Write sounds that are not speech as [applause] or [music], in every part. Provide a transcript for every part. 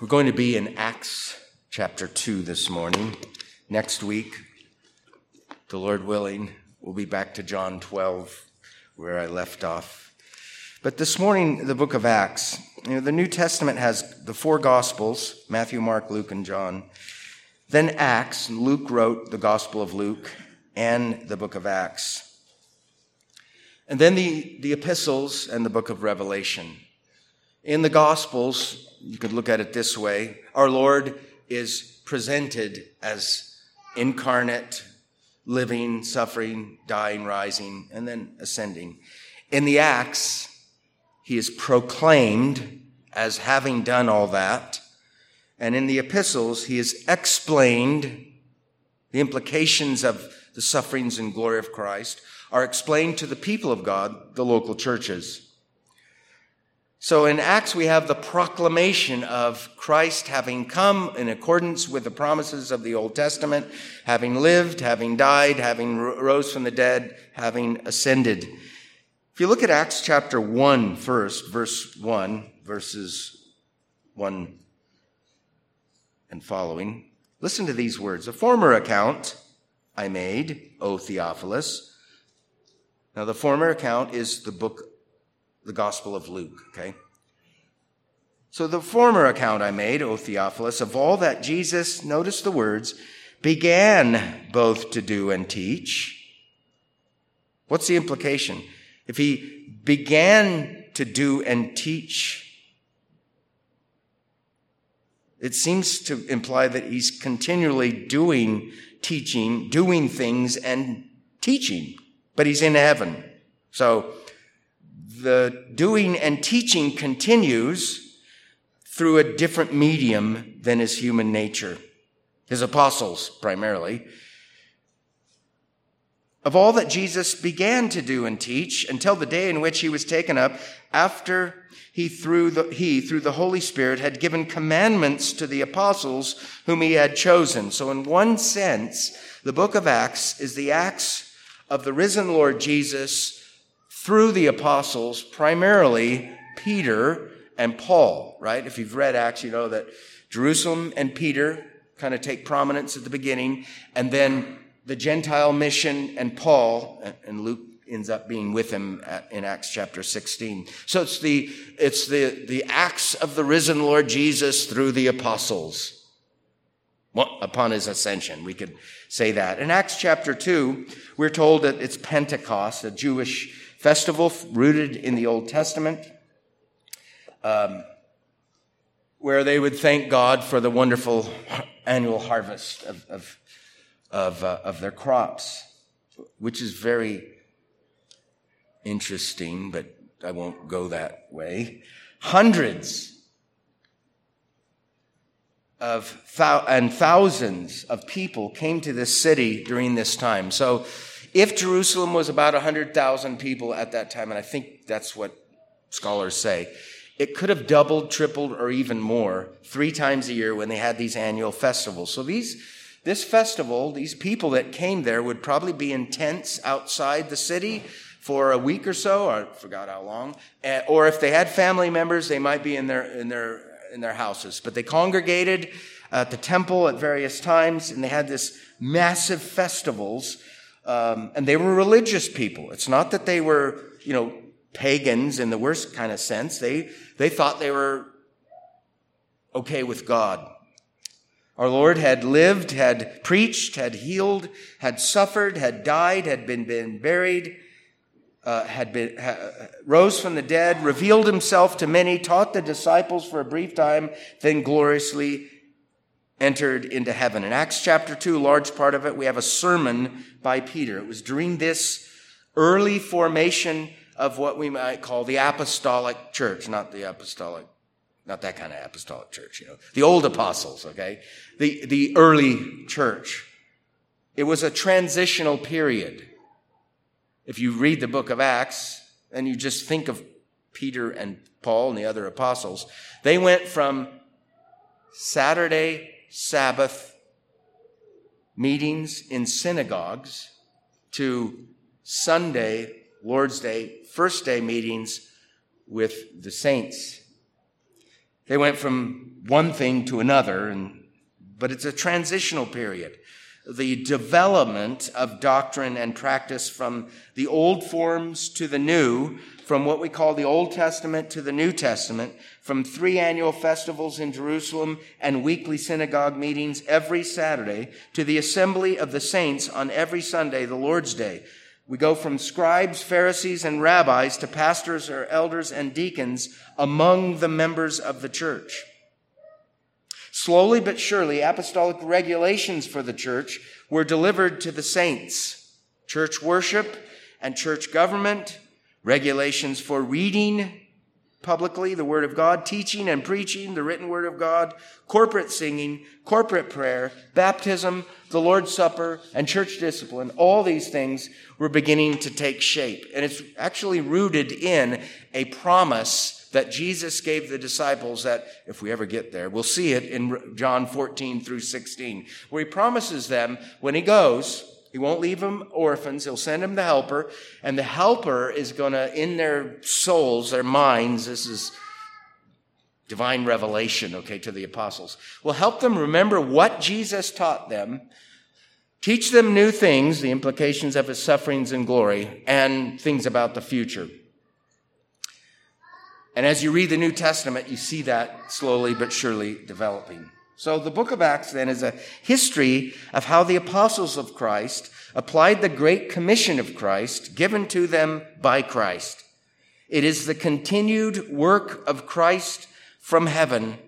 We're going to be in Acts chapter 2 this morning. Next week, the Lord willing, we'll be back to John 12, where I left off. But this morning, the book of Acts, you know, the New Testament has the four Gospels Matthew, Mark, Luke, and John. Then Acts, Luke wrote the Gospel of Luke and the book of Acts. And then the, the epistles and the book of Revelation. In the Gospels, you could look at it this way our Lord is presented as incarnate, living, suffering, dying, rising, and then ascending. In the Acts, he is proclaimed as having done all that. And in the epistles, he is explained. The implications of the sufferings and glory of Christ are explained to the people of God, the local churches. So in Acts, we have the proclamation of Christ having come in accordance with the promises of the Old Testament, having lived, having died, having rose from the dead, having ascended. If you look at Acts chapter 1 first, verse 1, verses 1 and following, listen to these words. A former account I made, O Theophilus. Now, the former account is the book the Gospel of Luke, okay? So the former account I made, O Theophilus, of all that Jesus, notice the words, began both to do and teach. What's the implication? If he began to do and teach, it seems to imply that he's continually doing teaching, doing things and teaching, but he's in heaven. So the doing and teaching continues through a different medium than his human nature. His apostles, primarily. Of all that Jesus began to do and teach until the day in which he was taken up, after he through the, he, through the Holy Spirit, had given commandments to the apostles whom he had chosen. So in one sense, the book of Acts is the Acts of the risen Lord Jesus through the apostles, primarily Peter and Paul, right? If you've read Acts, you know that Jerusalem and Peter kind of take prominence at the beginning, and then the Gentile mission and Paul, and Luke ends up being with him in Acts chapter 16. So it's the, it's the, the acts of the risen Lord Jesus through the apostles upon his ascension. We could say that. In Acts chapter 2, we're told that it's Pentecost, a Jewish festival rooted in the Old Testament, um, where they would thank God for the wonderful annual harvest of, of, of, uh, of their crops, which is very interesting, but I won't go that way. Hundreds of thou- and thousands of people came to this city during this time. So if Jerusalem was about 100,000 people at that time, and I think that's what scholars say, it could have doubled, tripled, or even more three times a year when they had these annual festivals. So these, this festival, these people that came there would probably be in tents outside the city for a week or so, I forgot how long. Eh, or if they had family members, they might be in their, in their, in their houses. But they congregated at the temple at various times, and they had this massive festivals um, and they were religious people. It's not that they were, you know, pagans in the worst kind of sense. They, they thought they were okay with God. Our Lord had lived, had preached, had healed, had suffered, had died, had been, been buried, uh, had been, ha, rose from the dead, revealed himself to many, taught the disciples for a brief time, then gloriously entered into heaven. In Acts chapter 2, large part of it, we have a sermon by Peter. It was during this early formation of what we might call the apostolic church, not the apostolic, not that kind of apostolic church, you know, the old apostles, okay? The, the early church. It was a transitional period. If you read the book of Acts and you just think of Peter and Paul and the other apostles, they went from Saturday Sabbath meetings in synagogues to Sunday, Lord's Day, first day meetings with the saints. They went from one thing to another, and, but it's a transitional period. The development of doctrine and practice from the old forms to the new, from what we call the Old Testament to the New Testament, from three annual festivals in Jerusalem and weekly synagogue meetings every Saturday to the assembly of the saints on every Sunday, the Lord's Day. We go from scribes, Pharisees, and rabbis to pastors or elders and deacons among the members of the church. Slowly but surely, apostolic regulations for the church were delivered to the saints. Church worship and church government, regulations for reading publicly the Word of God, teaching and preaching the written Word of God, corporate singing, corporate prayer, baptism, the Lord's Supper, and church discipline. All these things were beginning to take shape. And it's actually rooted in a promise that Jesus gave the disciples that if we ever get there, we'll see it in John 14 through 16, where he promises them when he goes, he won't leave them orphans. He'll send them the helper. And the helper is going to, in their souls, their minds, this is divine revelation, okay, to the apostles, will help them remember what Jesus taught them, teach them new things, the implications of his sufferings and glory, and things about the future. And as you read the New Testament, you see that slowly but surely developing. So the book of Acts then is a history of how the apostles of Christ applied the great commission of Christ given to them by Christ. It is the continued work of Christ from heaven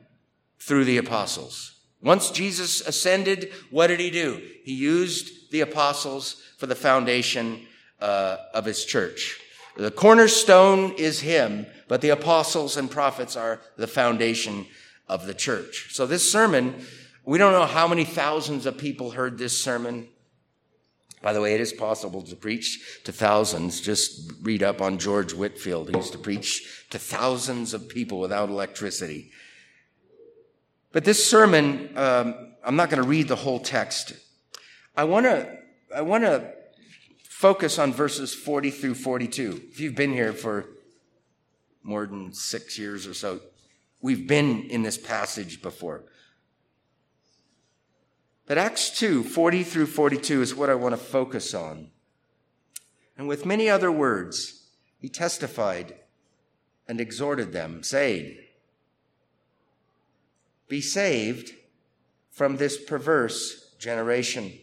through the apostles. Once Jesus ascended, what did he do? He used the apostles for the foundation uh, of his church. The cornerstone is him, but the apostles and prophets are the foundation of the church. So this sermon, we don't know how many thousands of people heard this sermon. By the way, it is possible to preach to thousands. Just read up on George Whitefield. He used to preach to thousands of people without electricity. But this sermon, um, I'm not going to read the whole text. I want to, I want to focus on verses 40 through 42. If you've been here for more than six years or so, We've been in this passage before. But Acts 2, 40 through 42 is what I want to focus on. And with many other words, he testified and exhorted them, saying, Be saved from this perverse generation.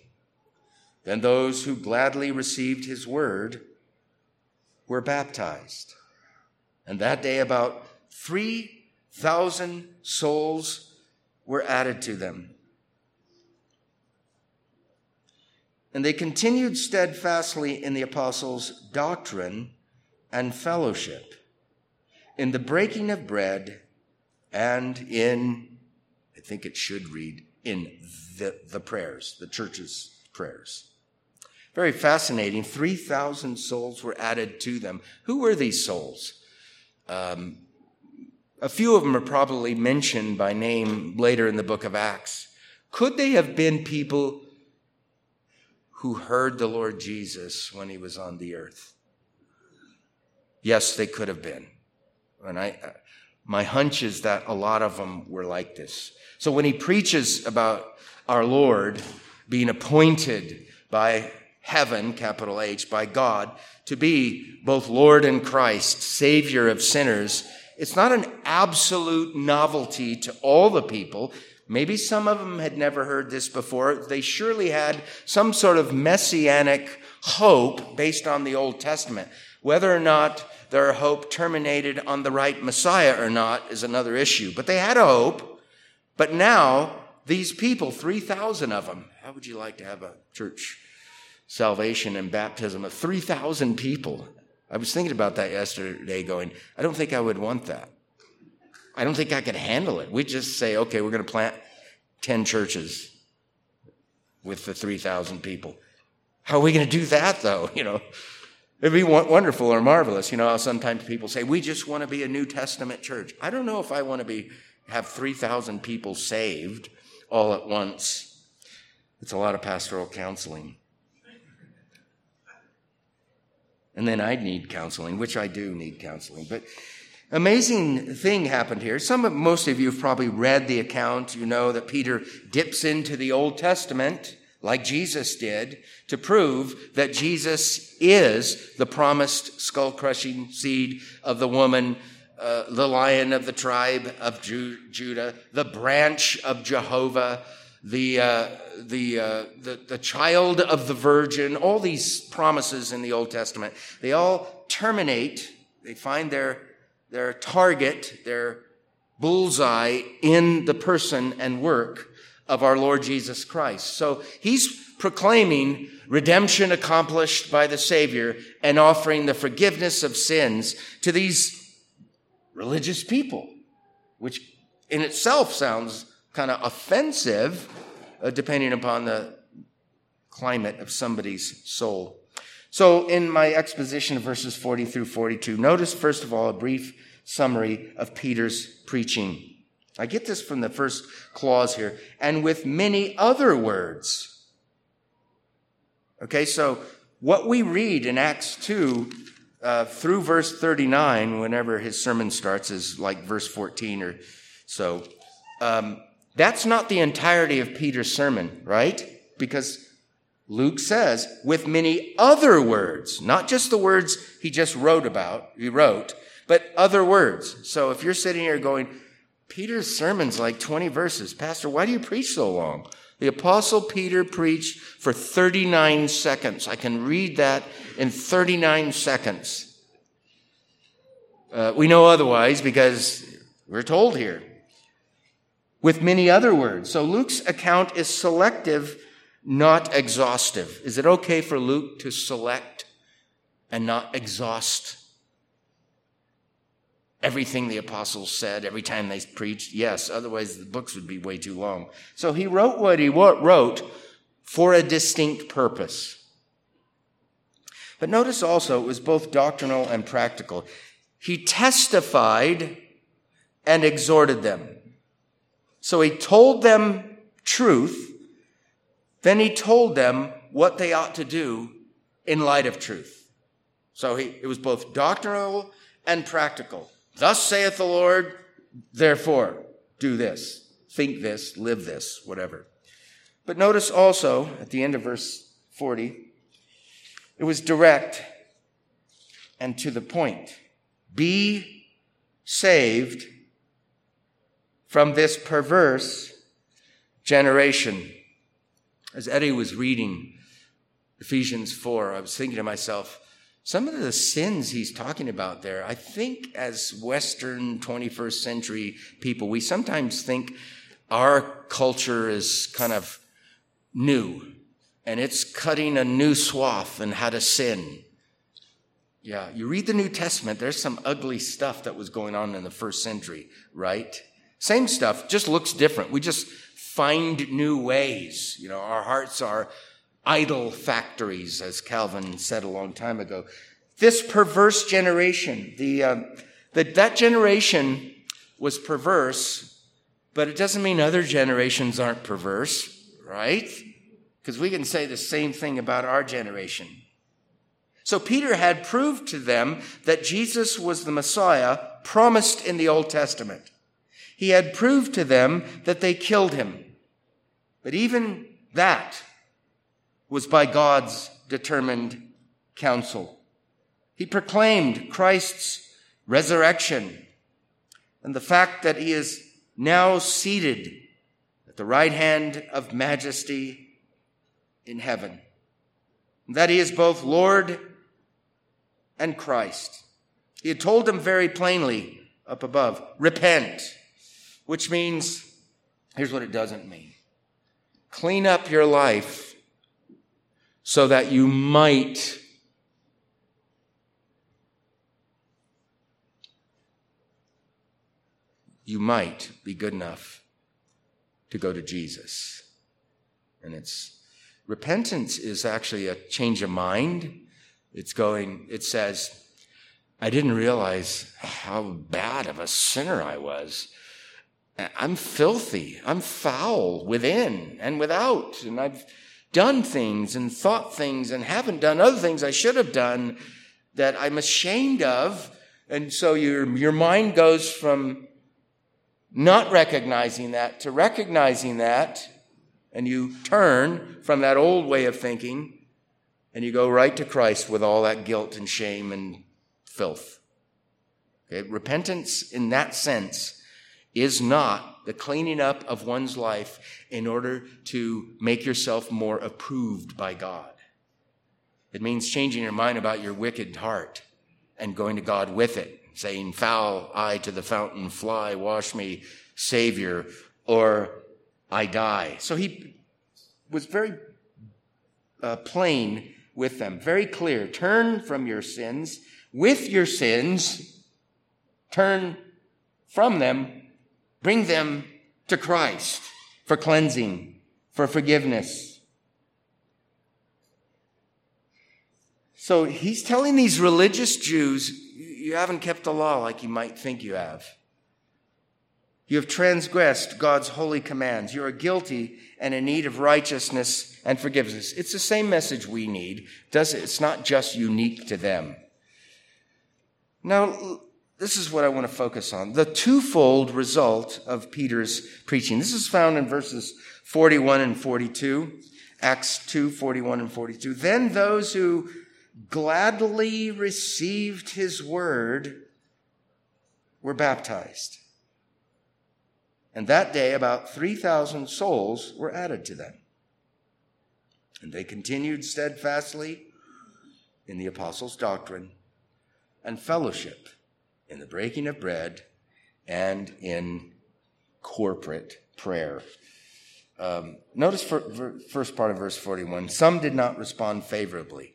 Then those who gladly received his word were baptized. And that day, about three thousand souls were added to them. And they continued steadfastly in the apostles' doctrine and fellowship, in the breaking of bread, and in, I think it should read, in the, the prayers, the church's prayers. Very fascinating. 3,000 souls were added to them. Who were these souls? Um, a few of them are probably mentioned by name later in the book of Acts. Could they have been people who heard the Lord Jesus when he was on the earth? Yes, they could have been. And I, uh, my hunch is that a lot of them were like this. So when he preaches about our Lord being appointed by heaven, capital H, by God, to be both Lord and Christ, Savior of sinners, it's not an absolute novelty to all the people. Maybe some of them had never heard this before. They surely had some sort of messianic hope based on the Old Testament. Whether or not their hope terminated on the right Messiah or not is another issue. But they had a hope. But now, these people, 3,000 of them, how would you like to have a church salvation and baptism of 3,000 people? I was thinking about that yesterday, going, I don't think I would want that. I don't think I could handle it. We just say, okay, we're going to plant 10 churches with the 3,000 people. How are we going to do that, though? [laughs] You know, it'd be wonderful or marvelous. You know, sometimes people say, we just want to be a New Testament church. I don't know if I want to be, have 3,000 people saved all at once. It's a lot of pastoral counseling. And then I'd need counseling, which I do need counseling. But Amazing thing happened here. Some of, most of you have probably read the account. You know that Peter dips into the Old Testament like Jesus did to prove that Jesus is the promised skull crushing seed of the woman, uh, the lion of the tribe of Ju- Judah, the branch of Jehovah, the, uh, the, uh, the, the child of the virgin, all these promises in the Old Testament, they all terminate, they find their their target, their bullseye in the person and work of our Lord Jesus Christ. So he's proclaiming redemption accomplished by the Savior and offering the forgiveness of sins to these religious people, which in itself sounds kind of offensive, uh, depending upon the climate of somebody's soul. So, in my exposition of verses 40 through 42, notice first of all a brief summary of Peter's preaching. I get this from the first clause here, and with many other words. Okay, so what we read in Acts 2 uh, through verse 39, whenever his sermon starts, is like verse 14 or so. Um, that's not the entirety of Peter's sermon, right? Because Luke says, with many other words, not just the words he just wrote about, he wrote, but other words. So if you're sitting here going, Peter's sermon's like 20 verses. Pastor, why do you preach so long? The apostle Peter preached for 39 seconds. I can read that in 39 seconds. Uh, we know otherwise because we're told here. With many other words. So Luke's account is selective not exhaustive. Is it okay for Luke to select and not exhaust everything the apostles said every time they preached? Yes, otherwise the books would be way too long. So he wrote what he wrote for a distinct purpose. But notice also it was both doctrinal and practical. He testified and exhorted them. So he told them truth then he told them what they ought to do in light of truth. So he, it was both doctrinal and practical. Thus saith the Lord, therefore do this, think this, live this, whatever. But notice also at the end of verse 40, it was direct and to the point. Be saved from this perverse generation. As Eddie was reading Ephesians 4, I was thinking to myself, some of the sins he's talking about there, I think as Western 21st century people, we sometimes think our culture is kind of new and it's cutting a new swath in how to sin. Yeah, you read the New Testament, there's some ugly stuff that was going on in the first century, right? Same stuff, just looks different. We just find new ways. You know, our hearts are idol factories, as Calvin said a long time ago. This perverse generation, the, uh, the, that generation was perverse, but it doesn't mean other generations aren't perverse, right? Because we can say the same thing about our generation. So Peter had proved to them that Jesus was the Messiah promised in the Old Testament. He had proved to them that they killed him. But even that was by God's determined counsel. He proclaimed Christ's resurrection and the fact that he is now seated at the right hand of majesty in heaven. That he is both Lord and Christ. He had told them very plainly up above, repent, which means, here's what it doesn't mean. Clean up your life so that you might you might be good enough to go to Jesus. And it's repentance is actually a change of mind. It's going, it says, I didn't realize how bad of a sinner I was. I'm filthy. I'm foul within and without. And I've done things and thought things and haven't done other things I should have done that I'm ashamed of. And so your, your mind goes from not recognizing that to recognizing that, and you turn from that old way of thinking and you go right to Christ with all that guilt and shame and filth. Okay? Repentance in that sense is not the cleaning up of one's life in order to make yourself more approved by God. It means changing your mind about your wicked heart and going to God with it, saying, Foul I to the fountain, fly, wash me, Savior, or I die. So he was very uh, plain with them, very clear. Turn from your sins, with your sins, turn from them, bring them to Christ for cleansing, for forgiveness. So he's telling these religious Jews, you haven't kept the law like you might think you have. You have transgressed God's holy commands. You are guilty and in need of righteousness and forgiveness. It's the same message we need. It's not just unique to them. Now, this is what I want to focus on. The twofold result of Peter's preaching. This is found in verses 41 and 42. Acts 2, 41 and 42. Then those who gladly received his word were baptized. And that day, about 3,000 souls were added to them. And they continued steadfastly in the apostles' doctrine and fellowship, in the breaking of bread, and in corporate prayer. Um, notice first part of verse 41 some did not respond favorably.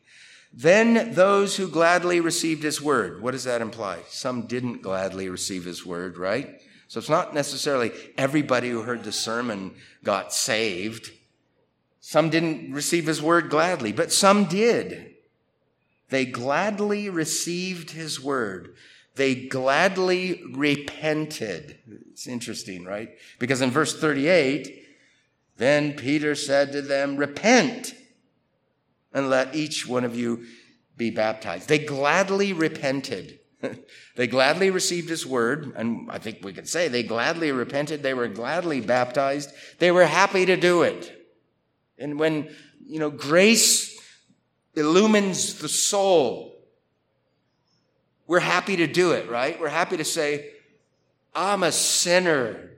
Then those who gladly received his word. What does that imply? Some didn't gladly receive his word, right? So it's not necessarily everybody who heard the sermon got saved. Some didn't receive his word gladly, but some did. They gladly received his word. They gladly repented. It's interesting, right? Because in verse 38, then Peter said to them, Repent and let each one of you be baptized. They gladly repented. [laughs] they gladly received his word, and I think we could say they gladly repented. They were gladly baptized. They were happy to do it. And when, you know, grace illumines the soul, we're happy to do it, right? We're happy to say, I'm a sinner.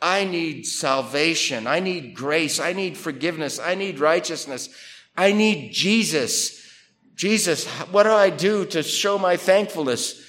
I need salvation. I need grace. I need forgiveness. I need righteousness. I need Jesus. Jesus, what do I do to show my thankfulness?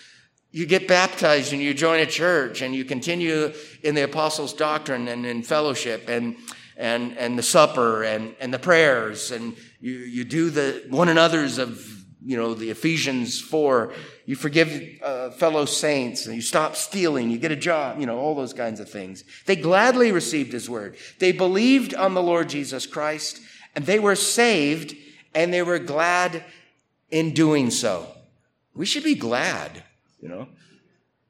You get baptized and you join a church and you continue in the apostles' doctrine and in fellowship and, and, and the supper and, and the prayers and you, you do the one another's of, you know, the Ephesians 4. You forgive uh, fellow saints and you stop stealing. You get a job, you know, all those kinds of things. They gladly received his word. They believed on the Lord Jesus Christ and they were saved and they were glad in doing so. We should be glad, you know.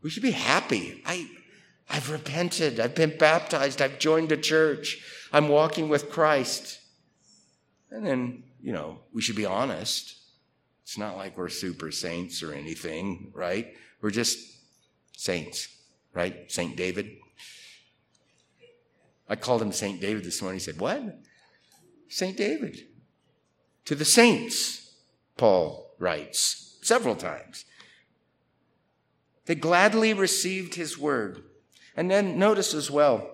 We should be happy. I, I've repented. I've been baptized. I've joined a church. I'm walking with Christ. And then, you know, we should be honest. It's not like we're super saints or anything, right? We're just saints, right? Saint David. I called him Saint David this morning. He said, What? Saint David. To the saints. Paul writes several times. They gladly received his word. And then notice as well,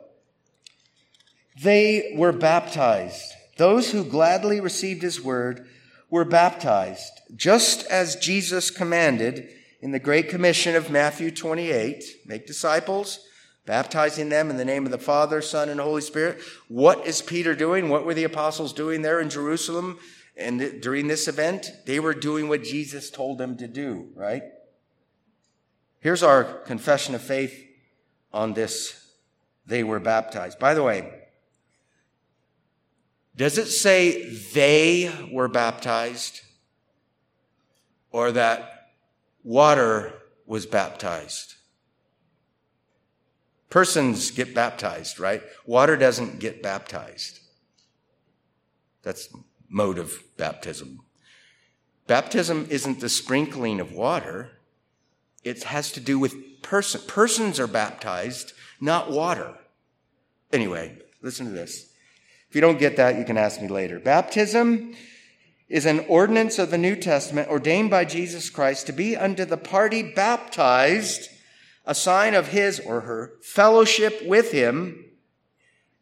they were baptized. Those who gladly received his word were baptized, just as Jesus commanded in the Great Commission of Matthew 28 make disciples, baptizing them in the name of the Father, Son, and Holy Spirit. What is Peter doing? What were the apostles doing there in Jerusalem? And during this event, they were doing what Jesus told them to do, right? Here's our confession of faith on this. They were baptized. By the way, does it say they were baptized or that water was baptized? Persons get baptized, right? Water doesn't get baptized. That's mode of baptism. Baptism isn't the sprinkling of water. it has to do with person. Persons are baptized, not water. Anyway, listen to this. If you don't get that, you can ask me later. Baptism is an ordinance of the New Testament ordained by Jesus Christ to be unto the party baptized a sign of his or her fellowship with him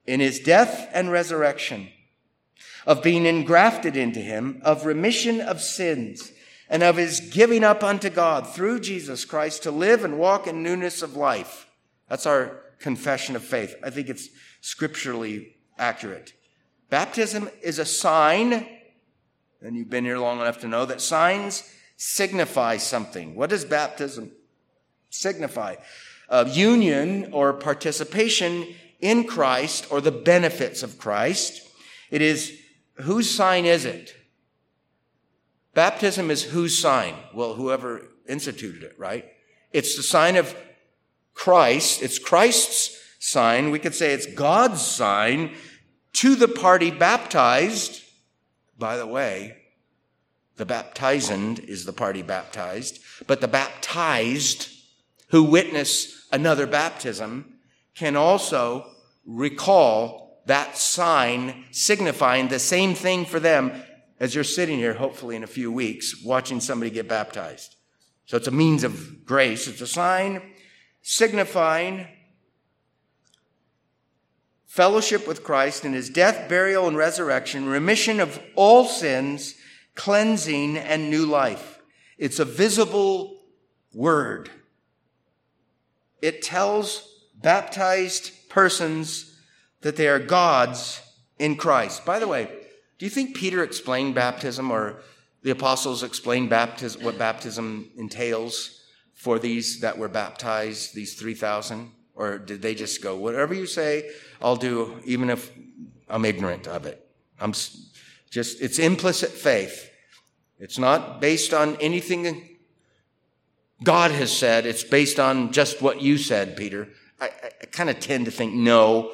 in his death and resurrection, of being engrafted into him, of remission of sins, and of his giving up unto God through Jesus Christ to live and walk in newness of life. That's our confession of faith. I think it's scripturally accurate. Baptism is a sign, and you've been here long enough to know that signs signify something. What does baptism signify? Uh, union or participation in Christ or the benefits of Christ. It is, whose sign is it? Baptism is whose sign? Well, whoever instituted it, right? It's the sign of Christ. It's Christ's sign. We could say it's God's sign to the party baptized. By the way, the baptizand is the party baptized, but the baptized who witness another baptism can also recall that sign signifying the same thing for them as you're sitting here, hopefully in a few weeks, watching somebody get baptized. So it's a means of grace. It's a sign signifying fellowship with Christ in his death, burial, and resurrection, remission of all sins, cleansing, and new life. It's a visible word. It tells baptized persons that they are God's in Christ. By the way, do you think Peter explained baptism or the apostles explained baptism, what baptism entails for these that were baptized, these 3,000? Or did they just go, whatever you say, I'll do, even if I'm ignorant of it? I'm just, it's implicit faith. It's not based on anything God has said. It's based on just what you said, Peter. I, I kind of tend to think no.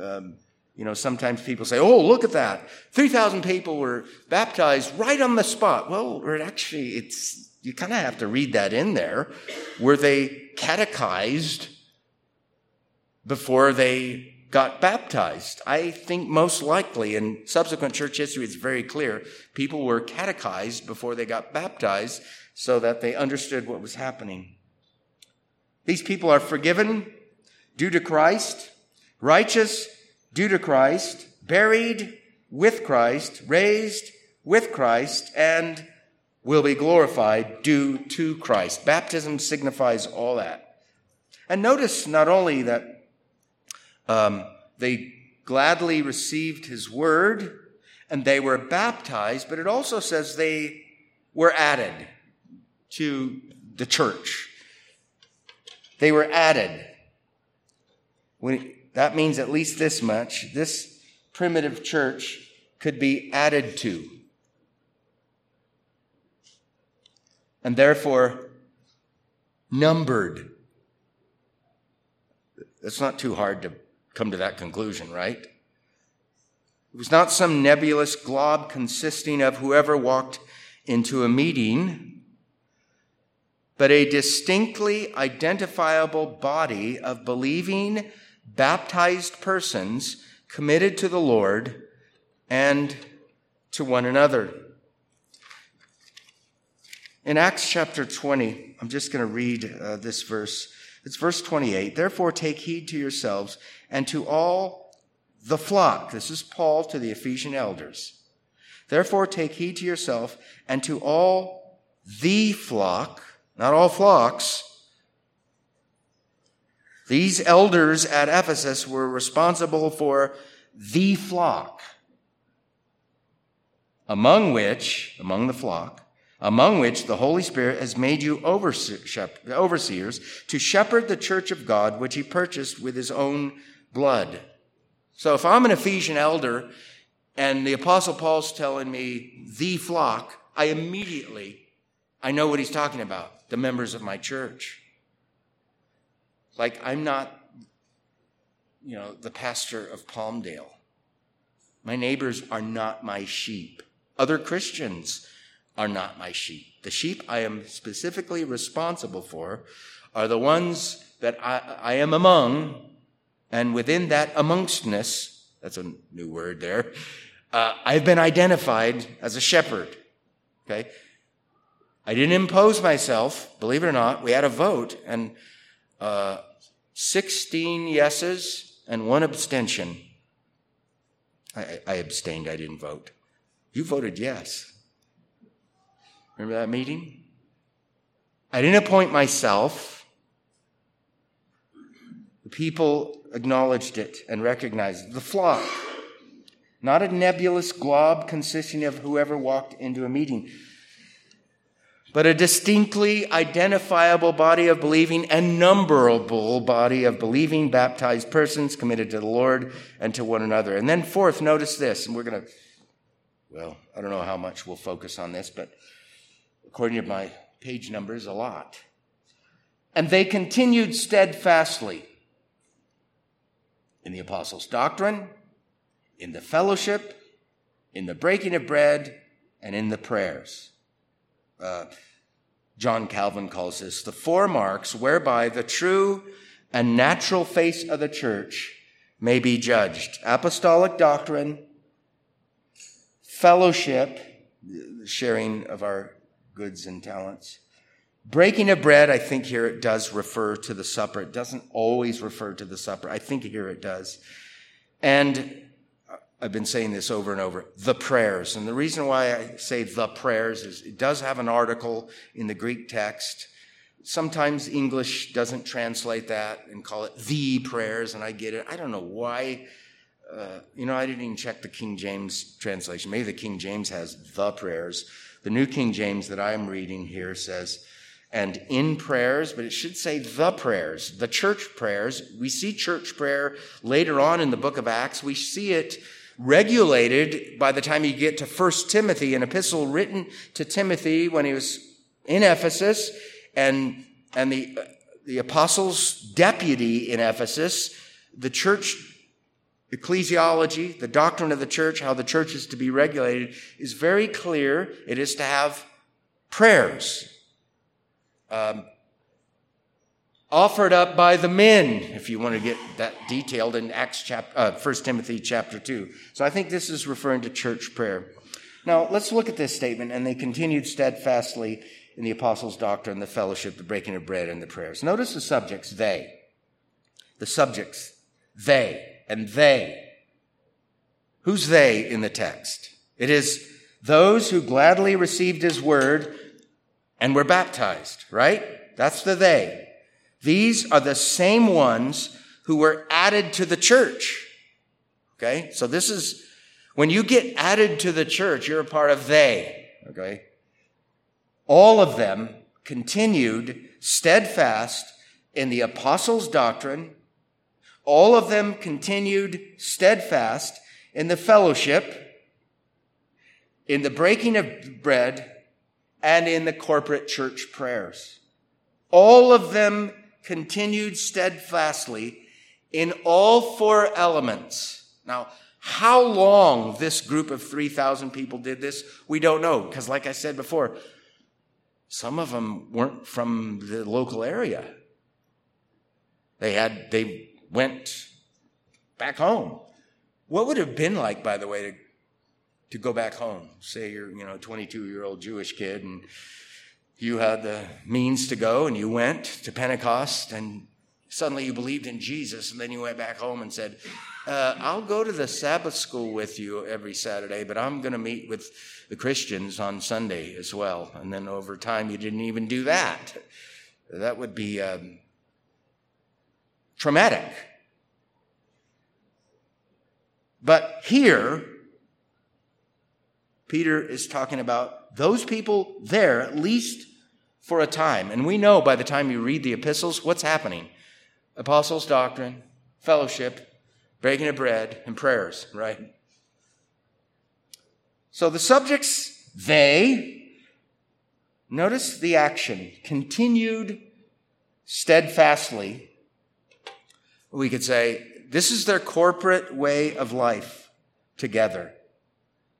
Um, you know, sometimes people say, oh, look at that. 3,000 people were baptized right on the spot. Well, actually, it's, you kind of have to read that in there. Were they catechized before they got baptized? I think most likely in subsequent church history, it's very clear. People were catechized before they got baptized so that they understood what was happening. These people are forgiven due to Christ, righteous due to Christ, buried with Christ, raised with Christ, and will be glorified due to Christ. Baptism signifies all that. And notice not only that um, they gladly received his word and they were baptized, but it also says they were added to the church. They were added. When, that means at least this much. This primitive church could be added to. And therefore, numbered. It's not too hard to come to that conclusion, right? It was not some nebulous glob consisting of whoever walked into a meeting but a distinctly identifiable body of believing, baptized persons committed to the Lord and to one another. In Acts chapter 20, I'm just going to read uh, this verse. It's verse 28. Therefore, take heed to yourselves and to all the flock. This is Paul to the Ephesian elders. Therefore, take heed to yourself and to all the flock not all flocks. These elders at Ephesus were responsible for the flock, among which, among the flock, among which the Holy Spirit has made you overseers to shepherd the church of God, which he purchased with his own blood. So if I'm an Ephesian elder and the apostle Paul's telling me the flock, I immediately, I know what he's talking about the members of my church. Like, I'm not, you know, the pastor of Palmdale. My neighbors are not my sheep. Other Christians are not my sheep. The sheep I am specifically responsible for are the ones that I, I am among, and within that amongstness, that's a new word there, uh, I've been identified as a shepherd. Okay? I didn't impose myself, believe it or not. We had a vote, and uh, 16 yeses and one abstention. I, I abstained, I didn't vote. You voted yes. Remember that meeting? I didn't appoint myself. The people acknowledged it and recognized it. The flock, not a nebulous glob consisting of whoever walked into a meeting but a distinctly identifiable body of believing and numberable body of believing baptized persons committed to the Lord and to one another. And then fourth, notice this, and we're going to, well, I don't know how much we'll focus on this, but according to my page numbers, a lot. And they continued steadfastly in the apostles' doctrine, in the fellowship, in the breaking of bread, and in the prayers. Uh, John Calvin calls this the four marks whereby the true and natural face of the church may be judged apostolic doctrine, fellowship, the sharing of our goods and talents. Breaking of bread, I think here it does refer to the supper. It doesn't always refer to the supper. I think here it does. And I've been saying this over and over, the prayers. And the reason why I say the prayers is it does have an article in the Greek text. Sometimes English doesn't translate that and call it the prayers, and I get it. I don't know why. Uh, you know, I didn't even check the King James translation. Maybe the King James has the prayers. The New King James that I'm reading here says, and in prayers, but it should say the prayers, the church prayers. We see church prayer later on in the book of Acts. We see it regulated by the time you get to First Timothy, an epistle written to Timothy when he was in Ephesus, and, and the, uh, the apostle's deputy in Ephesus, the church ecclesiology, the doctrine of the church, how the church is to be regulated, is very clear. It is to have prayers. Um, offered up by the men, if you want to get that detailed in Acts chapter, uh, 1 Timothy chapter 2. So I think this is referring to church prayer. Now, let's look at this statement. And they continued steadfastly in the apostles' doctrine, the fellowship, the breaking of bread, and the prayers. Notice the subjects, they. The subjects, they, and they. Who's they in the text? It is those who gladly received his word and were baptized, right? That's the they. These are the same ones who were added to the church. Okay? So this is, when you get added to the church, you're a part of they. Okay? All of them continued steadfast in the apostles' doctrine. All of them continued steadfast in the fellowship, in the breaking of bread, and in the corporate church prayers. All of them continued steadfastly in all four elements. Now, how long this group of 3,000 people did this, we don't know. Because, like I said before, some of them weren't from the local area. They had, they went back home. What would have been like, by the way, to, to go back home? Say you're, you know, a 22 year old Jewish kid and you had the means to go and you went to Pentecost and suddenly you believed in Jesus and then you went back home and said, uh, I'll go to the Sabbath school with you every Saturday, but I'm going to meet with the Christians on Sunday as well. And then over time, you didn't even do that. That would be um, traumatic. But here, Peter is talking about those people there, at least for a time. And we know by the time you read the epistles what's happening apostles' doctrine, fellowship, breaking of bread, and prayers, right? So the subjects, they, notice the action, continued steadfastly. We could say, this is their corporate way of life together.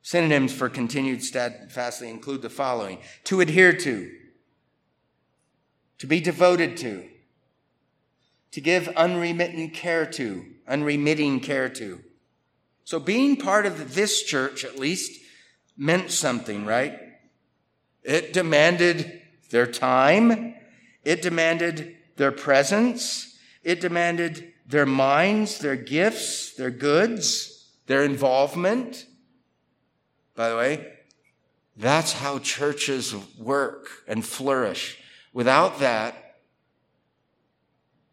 Synonyms for continued steadfastly include the following to adhere to, to be devoted to, to give unremitting care to, unremitting care to. So being part of this church, at least, meant something, right? It demanded their time. It demanded their presence. It demanded their minds, their gifts, their goods, their involvement. By the way, that's how churches work and flourish. Without that,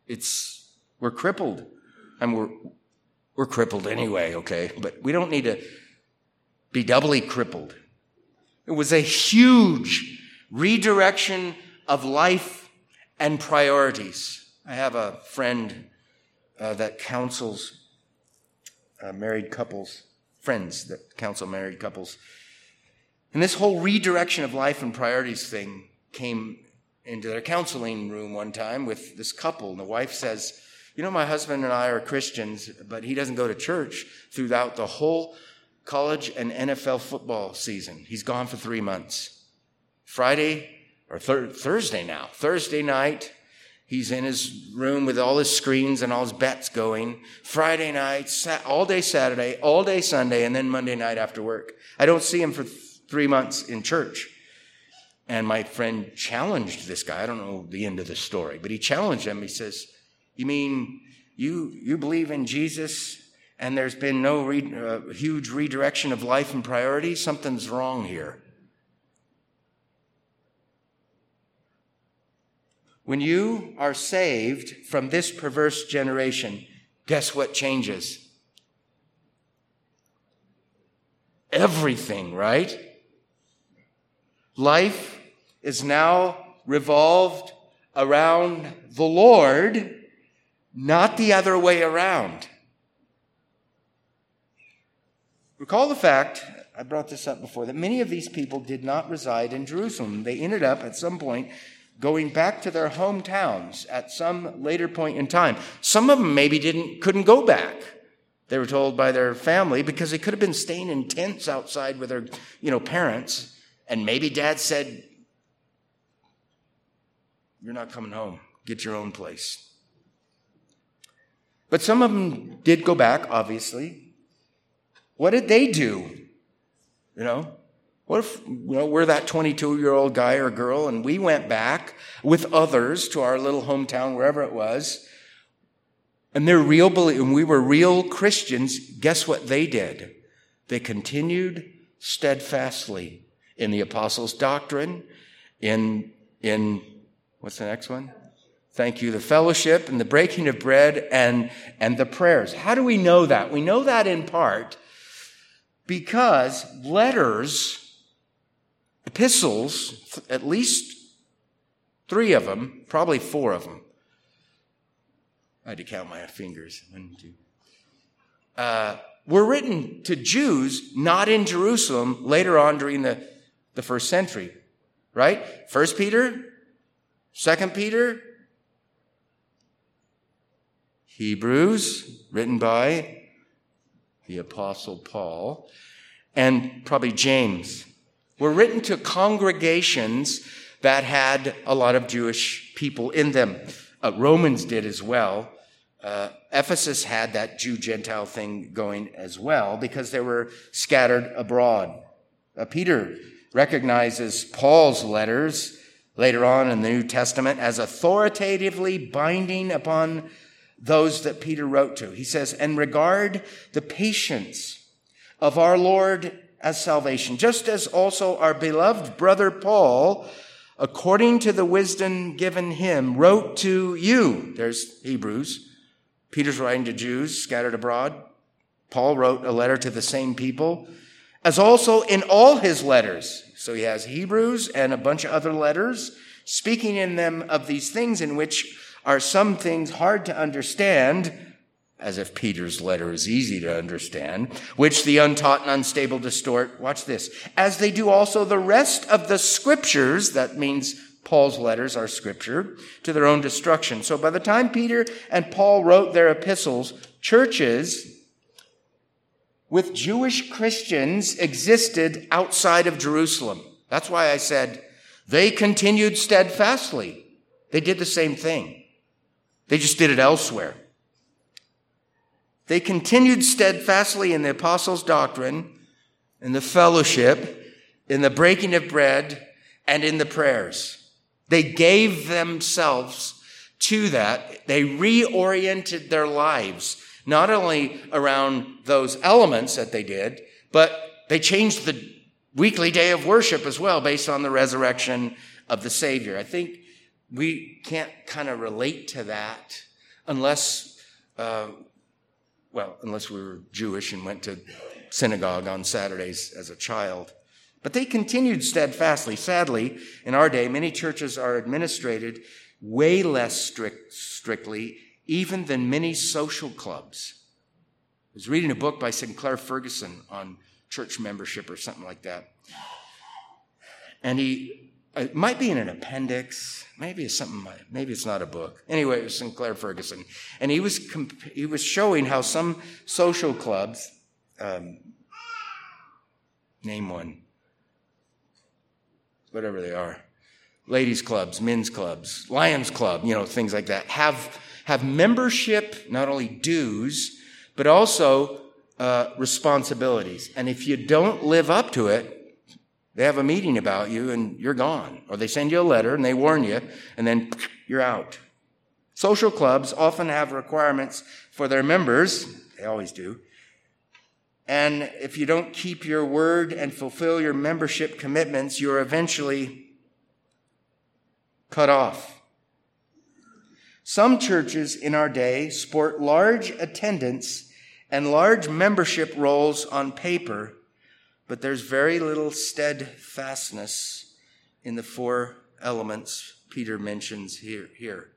it's, we're crippled. And we're, we're crippled anyway, okay? But we don't need to be doubly crippled. It was a huge redirection of life and priorities. I have a friend uh, that counsels uh, married couples, friends that counsel married couples. And this whole redirection of life and priorities thing came into their counseling room one time with this couple. And the wife says, You know, my husband and I are Christians, but he doesn't go to church throughout the whole college and NFL football season. He's gone for three months. Friday, or thir- Thursday now, Thursday night, he's in his room with all his screens and all his bets going. Friday night, all day Saturday, all day Sunday, and then Monday night after work. I don't see him for th- three months in church. And my friend challenged this guy. I don't know the end of the story, but he challenged him. He says, You mean you, you believe in Jesus and there's been no re- uh, huge redirection of life and priorities? Something's wrong here. When you are saved from this perverse generation, guess what changes? Everything, right? Life is now revolved around the Lord, not the other way around. Recall the fact, I brought this up before, that many of these people did not reside in Jerusalem. They ended up at some point going back to their hometowns at some later point in time. Some of them maybe didn't, couldn't go back. They were told by their family because they could have been staying in tents outside with their, you know, parents. And maybe dad said, You're not coming home. Get your own place. But some of them did go back, obviously. What did they do? You know, what if, you know, we're that 22 year old guy or girl and we went back with others to our little hometown, wherever it was, and they're real, and we were real Christians. Guess what they did? They continued steadfastly in the apostles' doctrine, in, in, what's the next one? Thank you, the fellowship and the breaking of bread and, and the prayers. How do we know that? We know that in part because letters, epistles, at least three of them, probably four of them. I had to count my fingers. One, two. Uh, were written to Jews not in Jerusalem later on during the the first century, right? First Peter, Second Peter, Hebrews, written by the Apostle Paul, and probably James, were written to congregations that had a lot of Jewish people in them. Uh, Romans did as well. Uh, Ephesus had that Jew Gentile thing going as well because they were scattered abroad. Uh, Peter recognizes Paul's letters later on in the New Testament as authoritatively binding upon those that Peter wrote to. He says, and regard the patience of our Lord as salvation, just as also our beloved brother Paul, according to the wisdom given him, wrote to you. There's Hebrews. Peter's writing to Jews scattered abroad. Paul wrote a letter to the same people, as also in all his letters. So he has Hebrews and a bunch of other letters, speaking in them of these things in which are some things hard to understand, as if Peter's letter is easy to understand, which the untaught and unstable distort. Watch this. As they do also the rest of the scriptures, that means Paul's letters are scripture, to their own destruction. So by the time Peter and Paul wrote their epistles, churches with Jewish Christians existed outside of Jerusalem. That's why I said they continued steadfastly. They did the same thing. They just did it elsewhere. They continued steadfastly in the apostles' doctrine, in the fellowship, in the breaking of bread, and in the prayers. They gave themselves to that. They reoriented their lives, not only around those elements that they did, but they changed the weekly day of worship as well based on the resurrection of the Savior. I think we can't kind of relate to that unless, uh, well, unless we were Jewish and went to synagogue on Saturdays as a child. But they continued steadfastly. Sadly, in our day, many churches are administrated way less strict, strictly, even than many social clubs. I was reading a book by Sinclair Ferguson on church membership or something like that. And he, it might be in an appendix, maybe it's something, maybe it's not a book. Anyway, it was Sinclair Ferguson. And he was, he was showing how some social clubs, um, name one, whatever they are, ladies clubs, men's clubs, Lions Club, you know, things like that, have, have membership, not only dues, but also uh, responsibilities. And if you don't live up to it, they have a meeting about you and you're gone. Or they send you a letter and they warn you and then you're out. Social clubs often have requirements for their members. They always do. And if you don't keep your word and fulfill your membership commitments, you're eventually cut off. Some churches in our day sport large attendance and large membership rolls on paper, but there's very little steadfastness in the four elements Peter mentions here. here.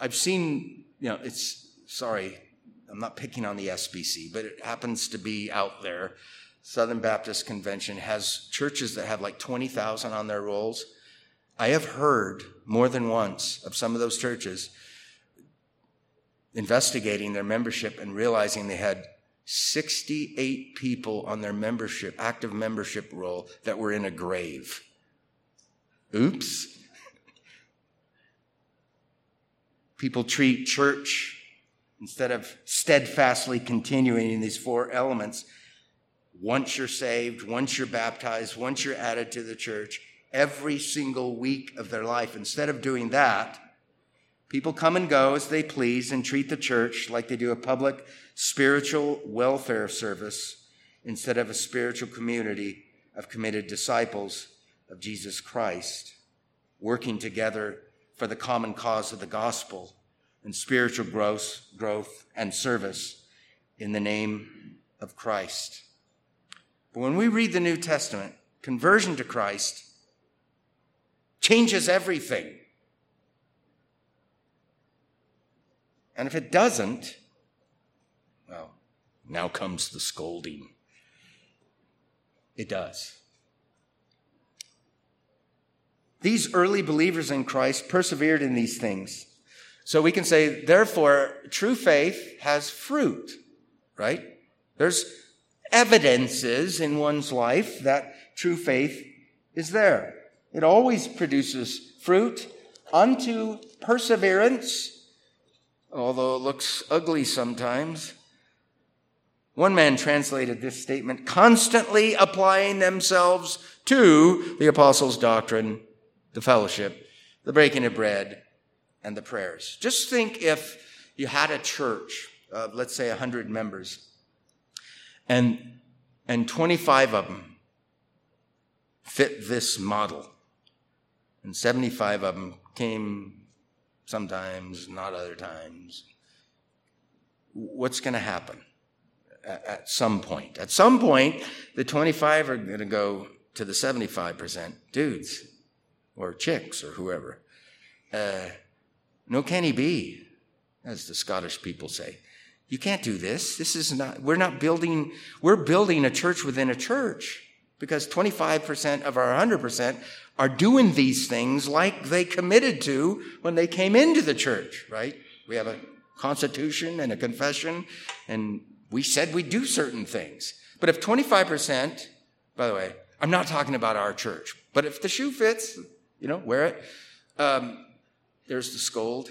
I've seen, you know, it's, sorry, I'm not picking on the SBC, but it happens to be out there. Southern Baptist Convention has churches that have like 20,000 on their rolls. I have heard more than once of some of those churches investigating their membership and realizing they had 68 people on their membership, active membership roll that were in a grave. Oops. People treat church instead of steadfastly continuing in these four elements. Once you're saved, once you're baptized, once you're added to the church, every single week of their life. Instead of doing that, people come and go as they please and treat the church like they do a public spiritual welfare service instead of a spiritual community of committed disciples of Jesus Christ, working together for the common cause of the gospel and spiritual growth, growth and service in the name of Christ. But when we read the New Testament, conversion to Christ changes everything. And if it doesn't, now comes the scolding. It does. These early believers in Christ persevered in these things. So we can say, therefore, true faith has fruit, right? There's evidences in one's life that true faith is there. It always produces fruit unto perseverance, although it looks ugly sometimes. One man translated this statement constantly applying themselves to the apostles' doctrine, the fellowship, the breaking of bread, and the prayers. Just think if you had a church of, let's say, 100 members, and, and 25 of them fit this model and 75 of them came sometimes, not other times. What's going to happen at, at some point? At some point, the 25 are going to go to the 75% dudes or chicks or whoever. Uh, no, can he be? As the Scottish people say. You can't do this. This is not, we're not building, we're building a church within a church because 25% of our 100% are doing these things like they committed to when they came into the church, right? We have a constitution and a confession, and we said we do certain things. But if 25%, by the way, I'm not talking about our church, but if the shoe fits, you know, wear it. Um, there's the scold.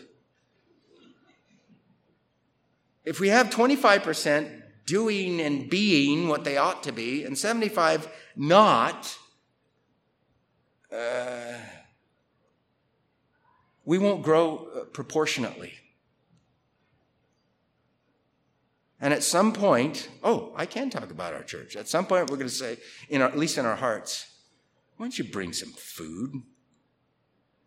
If we have 25% doing and being what they ought to be, and 75 not, uh, we won't grow uh, proportionately. And at some point, oh, I can talk about our church. At some point, we're going to say, our, at least in our hearts, why don't you bring some food?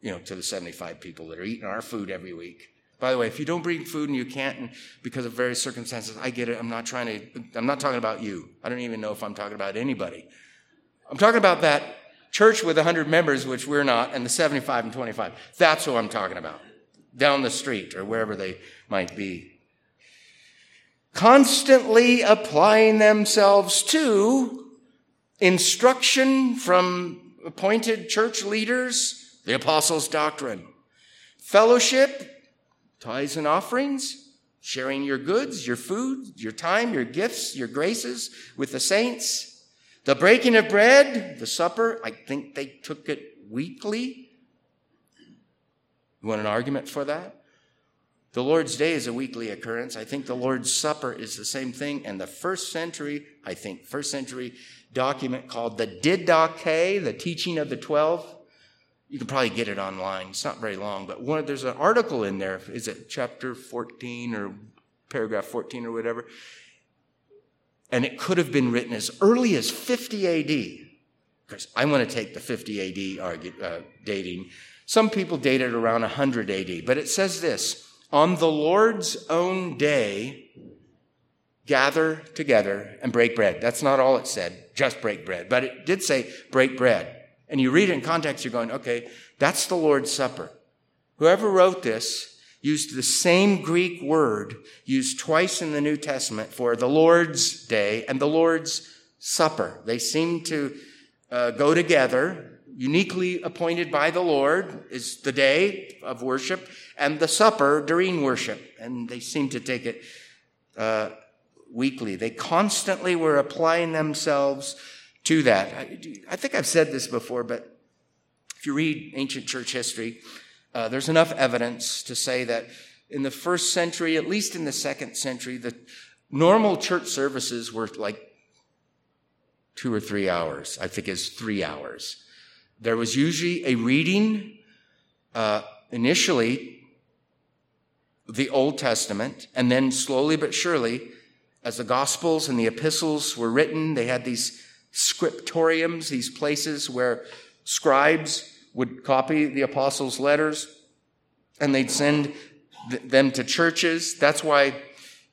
You know, to the 75 people that are eating our food every week. By the way, if you don't bring food and you can't and because of various circumstances, I get it. I'm not trying to, I'm not talking about you. I don't even know if I'm talking about anybody. I'm talking about that church with 100 members, which we're not, and the 75 and 25. That's who I'm talking about. Down the street or wherever they might be constantly applying themselves to instruction from appointed church leaders, the apostles' doctrine, fellowship, tithes and offerings, sharing your goods, your food, your time, your gifts, your graces with the saints, the breaking of bread, the supper. I think they took it weekly. You want an argument for that? The Lord's Day is a weekly occurrence. I think the Lord's Supper is the same thing. And the first century, I think, first century document called the Didache, the teaching of the twelve. You can probably get it online. It's not very long, but one, there's an article in there. Is it chapter 14 or paragraph 14 or whatever? And it could have been written as early as 50 AD. Because I want to take the 50 AD uh, dating. Some people date it around 100 AD, but it says this on the Lord's own day, gather together and break bread. That's not all it said, just break bread, but it did say break bread. And you read it in context, you're going, okay, that's the Lord's Supper. Whoever wrote this used the same Greek word used twice in the New Testament for the Lord's day and the Lord's Supper. They seem to uh, go together uniquely appointed by the Lord is the day of worship and the supper during worship. And they seem to take it uh, weekly. They constantly were applying themselves to that. I, I, think I've said this before, but if you read ancient church history, uh, there's enough evidence to say that in the first century, at least in the second century, the normal church services were like two or three hours. I think it's three hours. There was usually a reading, uh, initially, the Old Testament, and then slowly but surely, as the Gospels and the epistles were written, they had these scriptoriums, these places where scribes would copy the apostles' letters and they'd send th- them to churches. That's why,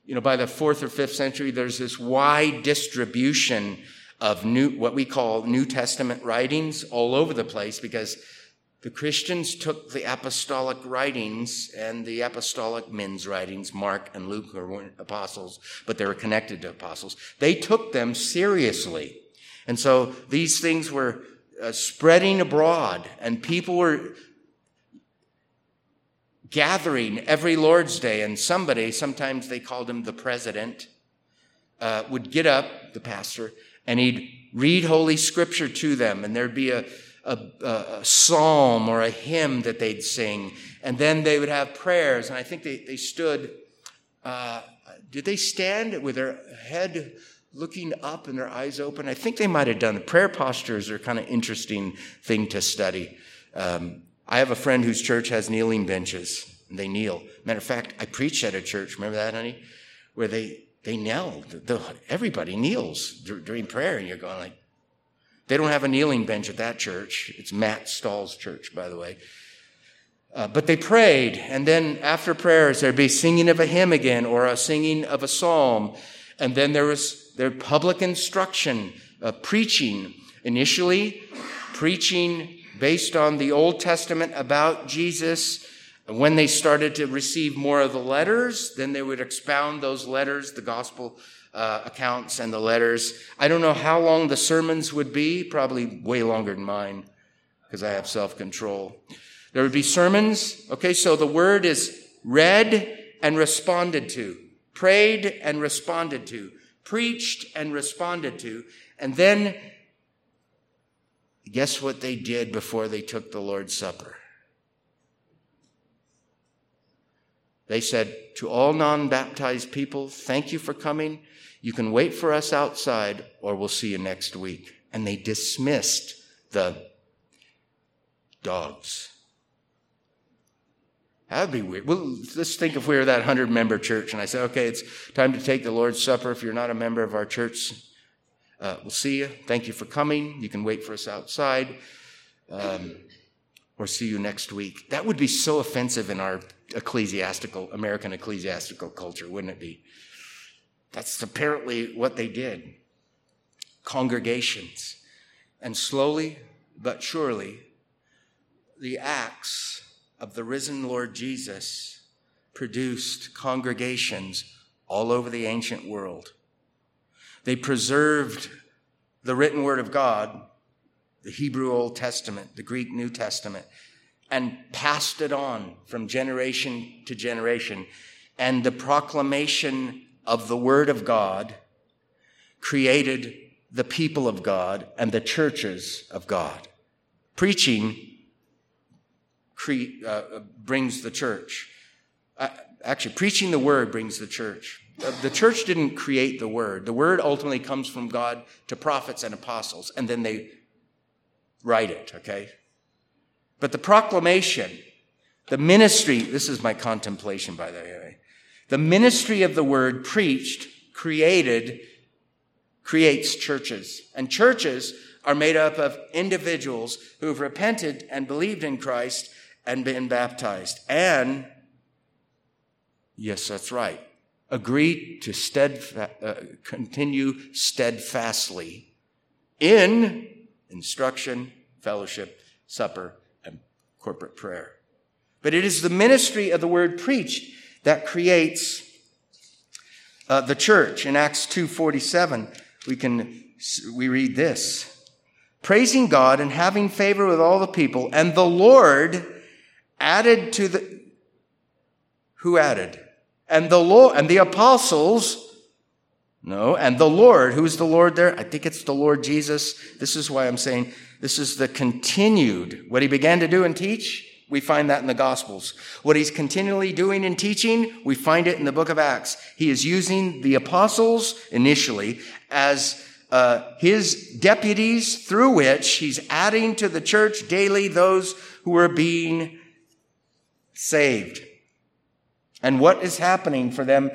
you know, by the fourth or fifth century, there's this wide distribution of new, what we call New Testament writings all over the place because the Christians took the apostolic writings and the apostolic men's writings, Mark and Luke weren't apostles, but they were connected to apostles. They took them seriously. And so these things were uh, spreading abroad and people were gathering every Lord's Day and somebody, sometimes they called him the president, uh, would get up, the pastor, and he'd read Holy Scripture to them, and there'd be a, a, a, psalm or a hymn that they'd sing, and then they would have prayers. And I think they, they stood, uh, did they stand with their head looking up and their eyes open? I think they might have done. The prayer postures are kind of interesting thing to study. Um, I have a friend whose church has kneeling benches, and they kneel. Matter of fact, I preached at a church, remember that, honey? Where they they kneel. The, everybody kneels during prayer, and you're going like, they don't have a kneeling bench at that church. It's Matt Stahl's church, by the way. Uh, but they prayed, and then after prayers, there'd be singing of a hymn again or a singing of a psalm, and then there was their public instruction, uh, preaching. Initially, preaching based on the Old Testament about Jesus and when they started to receive more of the letters, then they would expound those letters, the gospel uh, accounts and the letters. I don't know how long the sermons would be, probably way longer than mine, because I have self control. There would be sermons. Okay, so the word is read and responded to. prayed and responded to, preached and responded to, and then guess what they did before they took the Lord's Supper? They said to all non baptized people, Thank you for coming. You can wait for us outside, or we'll see you next week. And they dismissed the dogs. That'd be weird. Well, let's think if we were that 100 member church and I said, okay, it's time to take the Lord's Supper. If you're not a member of our church, uh, we'll see you. Thank you for coming. You can wait for us outside um, or see you next week. That would be so offensive in our ecclesiastical, American ecclesiastical culture, wouldn't it be? That's apparently what they did. Congregations. And slowly but surely, the acts of the risen Lord Jesus produced congregations all over the ancient world. They preserved the written word of God, the Hebrew Old Testament, the Greek New Testament, and passed it on from generation to generation. And the proclamation of the Word of God created the people of God and the churches of God. Preaching cre- uh, brings the church. Uh, actually, preaching the Word brings the church. Uh, the church didn't create the Word. The Word ultimately comes from God to prophets and apostles, and then they write it, okay? But the proclamation, the ministry, this is my contemplation, by the way. The ministry of the word preached, created, creates churches. And churches are made up of individuals who have repented and believed in Christ and been baptized. And, yes, that's right, agreed to steadfa- uh, continue steadfastly in instruction, fellowship, supper, and corporate prayer. But it is the ministry of the word preached that creates uh, the church. In Acts 2.47, we can, we read this. Praising God and having favor with all the people, and the Lord added to the, who added? And the Lord, and the apostles, no, and the Lord, who's the Lord there? I think it's the Lord Jesus. This is why I'm saying this is the continued, what he began to do and teach, we find that in the Gospels. What he's continually doing and teaching, we find it in the book of Acts. He is using the apostles initially as uh, his deputies through which he's adding to the church daily those who are being saved. And what is happening for them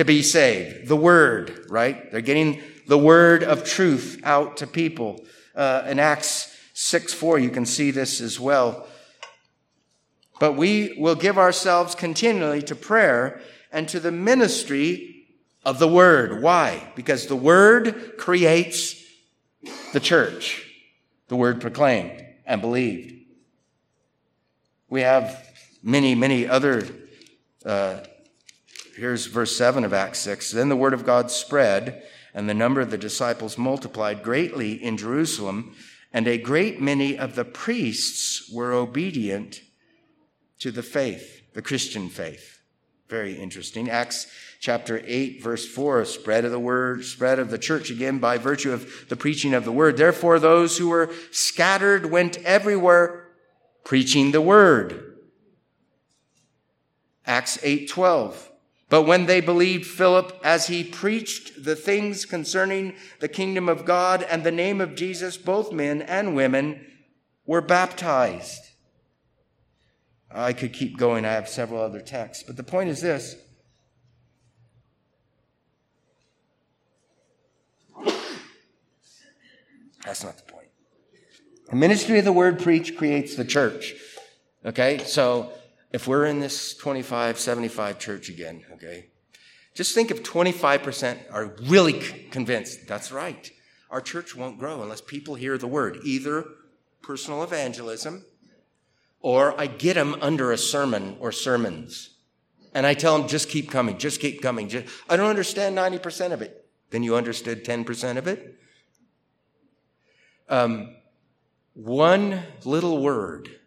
to be saved? The word, right? They're getting the word of truth out to people uh, in Acts 6 4, you can see this as well. But we will give ourselves continually to prayer and to the ministry of the Word. Why? Because the Word creates the church, the Word proclaimed and believed. We have many, many other. Uh, here's verse 7 of Acts 6. Then the Word of God spread and the number of the disciples multiplied greatly in Jerusalem, and a great many of the priests were obedient to the faith, the Christian faith. Very interesting. Acts chapter 8, verse 4, spread of the word, spread of the church again by virtue of the preaching of the word. Therefore, those who were scattered went everywhere preaching the word. Acts 8, 12. But when they believed Philip as he preached the things concerning the kingdom of God and the name of Jesus, both men and women were baptized. I could keep going. I have several other texts. But the point is this. That's not the point. The ministry of the word preached creates the church. Okay? So if we're in this 25, 75 church again, okay, just think if 25% are really convinced that's right. Our church won't grow unless people hear the word, either personal evangelism or I get them under a sermon or sermons. And I tell them, just keep coming, just keep coming. Just, I don't understand 90% of it. Then you understood 10% of it? Um, one little word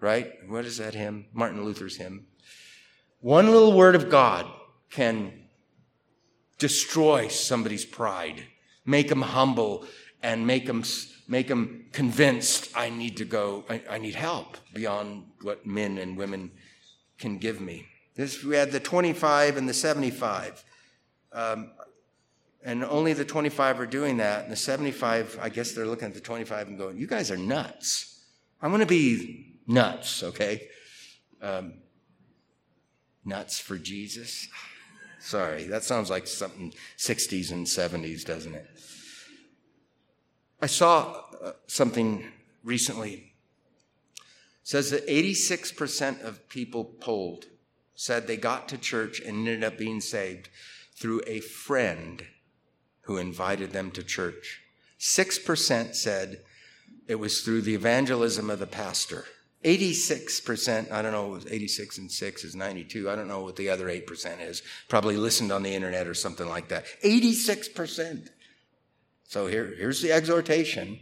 right? What is that hymn? Martin Luther's hymn. One little word of God can destroy somebody's pride, make them humble, and make them, make them convinced I need to go, I, I need help beyond what men and women can give me. This, we had the 25 and the 75. Um, and only the 25 are doing that. And the 75, I guess they're looking at the 25 and going, You guys are nuts. I'm going to be nuts, okay? Um, nuts for Jesus? Sorry, that sounds like something 60s and 70s, doesn't it? I saw uh, something recently. It says that 86% of people polled said they got to church and ended up being saved through a friend who invited them to church. 6% said it was through the evangelism of the pastor. 86%, I don't know, 86 and 6 is 92. I don't know what the other 8% is. Probably listened on the internet or something like that. 86%. So here, here's the exhortation.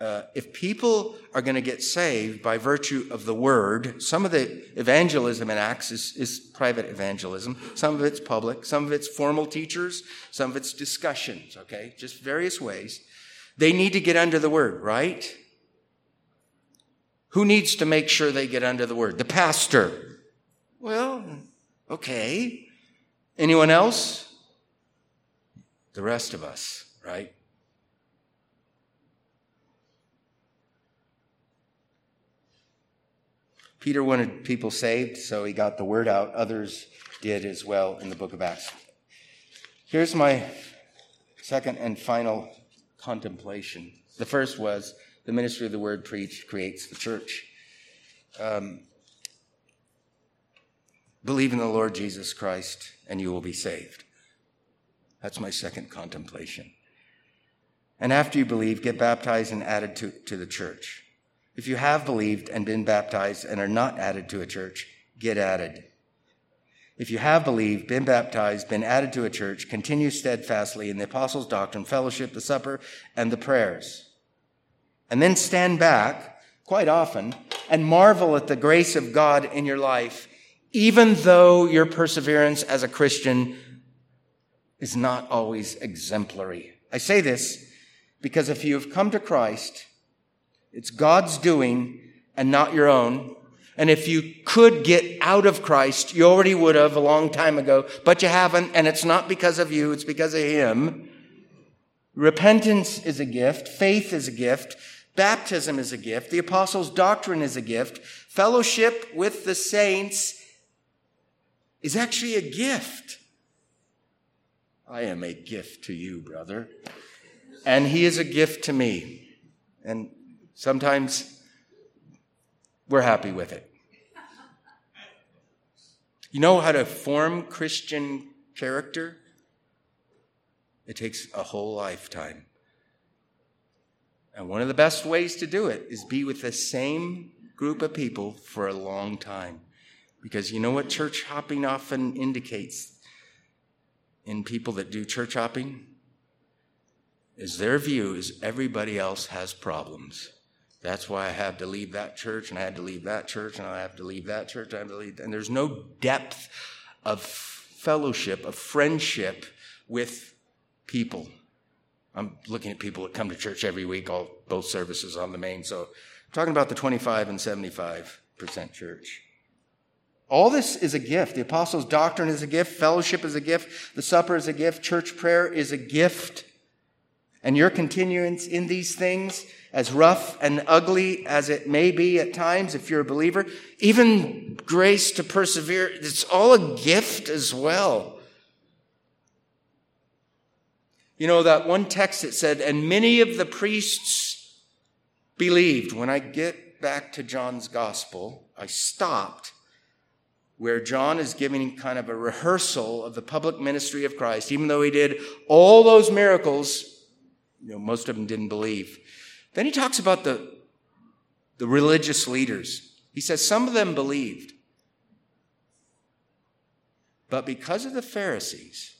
Uh, if people are going to get saved by virtue of the word, some of the evangelism in Acts is, is private evangelism. Some of it's public. Some of it's formal teachers. Some of it's discussions, okay? Just various ways. They need to get under the word, right? Who needs to make sure they get under the word? The pastor. Well, okay. Anyone else? The rest of us, right? Peter wanted people saved, so he got the word out. Others did as well in the book of Acts. Here's my second and final contemplation. The first was the ministry of the word preached creates the church. Um, believe in the Lord Jesus Christ and you will be saved. That's my second contemplation. And after you believe, get baptized and added to, to the church. If you have believed and been baptized and are not added to a church, get added. If you have believed, been baptized, been added to a church, continue steadfastly in the apostles' doctrine, fellowship, the supper, and the prayers and then stand back quite often and marvel at the grace of God in your life, even though your perseverance as a Christian is not always exemplary. I say this because if you have come to Christ, it's God's doing and not your own. And if you could get out of Christ, you already would have a long time ago, but you haven't, and it's not because of you, it's because of Him. Repentance is a gift, faith is a gift, Baptism is a gift. The apostles' doctrine is a gift. Fellowship with the saints is actually a gift. I am a gift to you, brother. And he is a gift to me. And sometimes we're happy with it. You know how to form Christian character? It takes a whole lifetime. And one of the best ways to do it is be with the same group of people for a long time. Because you know what church hopping often indicates in people that do church hopping? Is their view is everybody else has problems. That's why I had to leave that church and I had to leave that church and I have to leave that church. I have to leave. And there's no depth of fellowship, of friendship with people. I'm looking at people that come to church every week, all both services on the main. So I'm talking about the 25 and 75% church. All this is a gift. The apostles' doctrine is a gift. Fellowship is a gift. The supper is a gift. Church prayer is a gift. And your continuance in these things, as rough and ugly as it may be at times, if you're a believer, even grace to persevere, it's all a gift as well. You know, that one text that said, and many of the priests believed. When I get back to John's gospel, I stopped where John is giving kind of a rehearsal of the public ministry of Christ. Even though he did all those miracles, you know, most of them didn't believe. Then he talks about the, the religious leaders. He says some of them believed. But because of the Pharisees,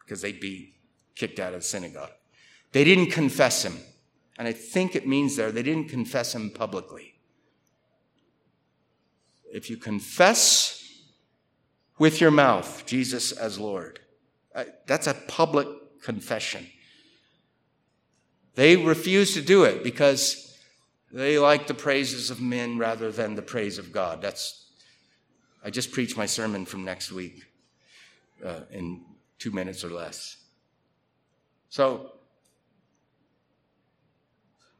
because they'd be kicked out of the synagogue. They didn't confess him. And I think it means there, they didn't confess him publicly. If you confess with your mouth Jesus as Lord. Uh, that's a public confession. They refused to do it because they like the praises of men rather than the praise of God. That's, I just preached my sermon from next week uh, in two minutes or less. So,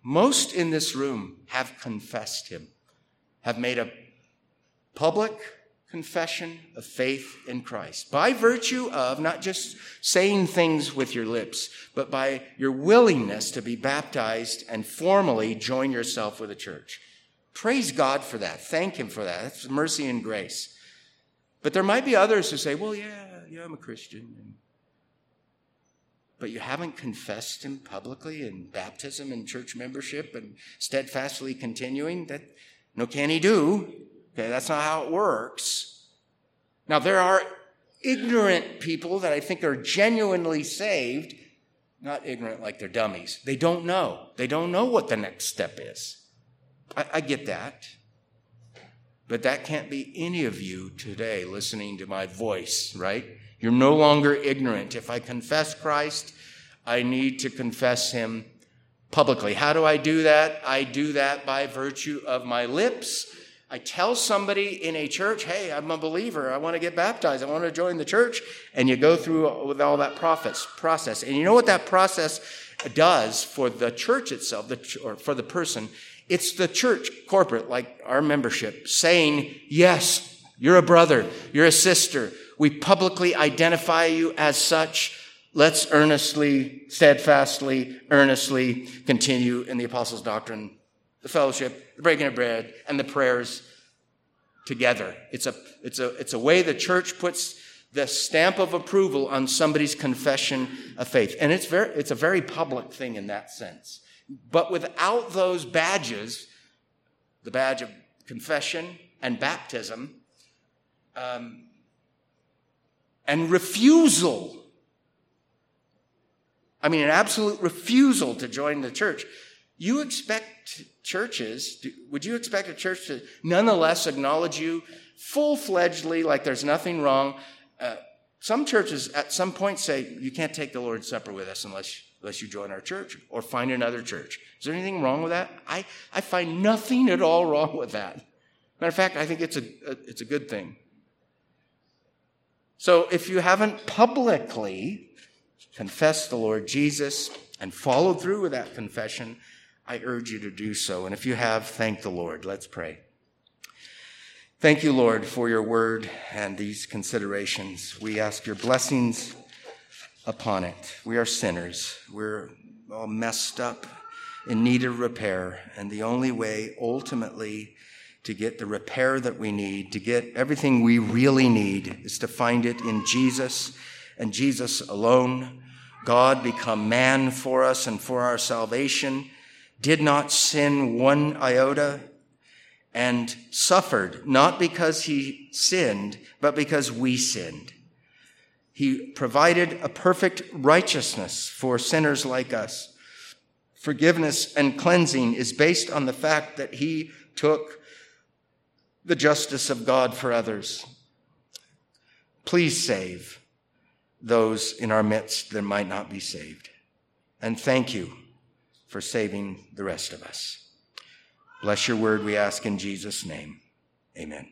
most in this room have confessed him, have made a public confession of faith in Christ by virtue of not just saying things with your lips, but by your willingness to be baptized and formally join yourself with a church. Praise God for that. Thank Him for that. That's mercy and grace. But there might be others who say, well, yeah, yeah, I'm a Christian. But you haven't confessed Him publicly in baptism and church membership and steadfastly continuing. That, no, can He do? Okay, that's not how it works. Now, there are ignorant people that I think are genuinely saved, not ignorant like they're dummies. They don't know. They don't know what the next step is. I, I get that. But that can't be any of you today listening to my voice, right? You're no longer ignorant. If I confess Christ, I need to confess him publicly. How do I do that? I do that by virtue of my lips I tell somebody in a church, hey, I'm a believer. I want to get baptized. I want to join the church. And you go through with all that process. And you know what that process does for the church itself, or for the person? It's the church corporate, like our membership, saying, yes, you're a brother. You're a sister. We publicly identify you as such. Let's earnestly, steadfastly, earnestly continue in the apostles' doctrine the fellowship, the breaking of bread, and the prayers together. It's a, it's a, it's a way the church puts the stamp of approval on somebody's confession of faith. And it's very, it's a very public thing in that sense. But without those badges, the badge of confession and baptism, um, and refusal, I mean, an absolute refusal to join the church, you expect churches, would you expect a church to nonetheless acknowledge you full fledgedly, like there's nothing wrong? Uh, some churches at some point say, you can't take the Lord's Supper with us unless, unless you join our church or find another church. Is there anything wrong with that? I, I find nothing at all wrong with that. Matter of fact, I think it's a, a it's a good thing. So if you haven't publicly confessed the Lord Jesus and followed through with that confession, I urge you to do so. And if you have, thank the Lord. Let's pray. Thank you, Lord, for your word and these considerations. We ask your blessings upon it. We are sinners. We're all messed up, in need of repair. And the only way, ultimately, to get the repair that we need, to get everything we really need, is to find it in Jesus and Jesus alone. God become man for us and for our salvation did not sin one iota, and suffered, not because he sinned, but because we sinned. He provided a perfect righteousness for sinners like us. Forgiveness and cleansing is based on the fact that he took the justice of God for others. Please save those in our midst that might not be saved. And thank you for saving the rest of us. Bless your word, we ask in Jesus' name. Amen.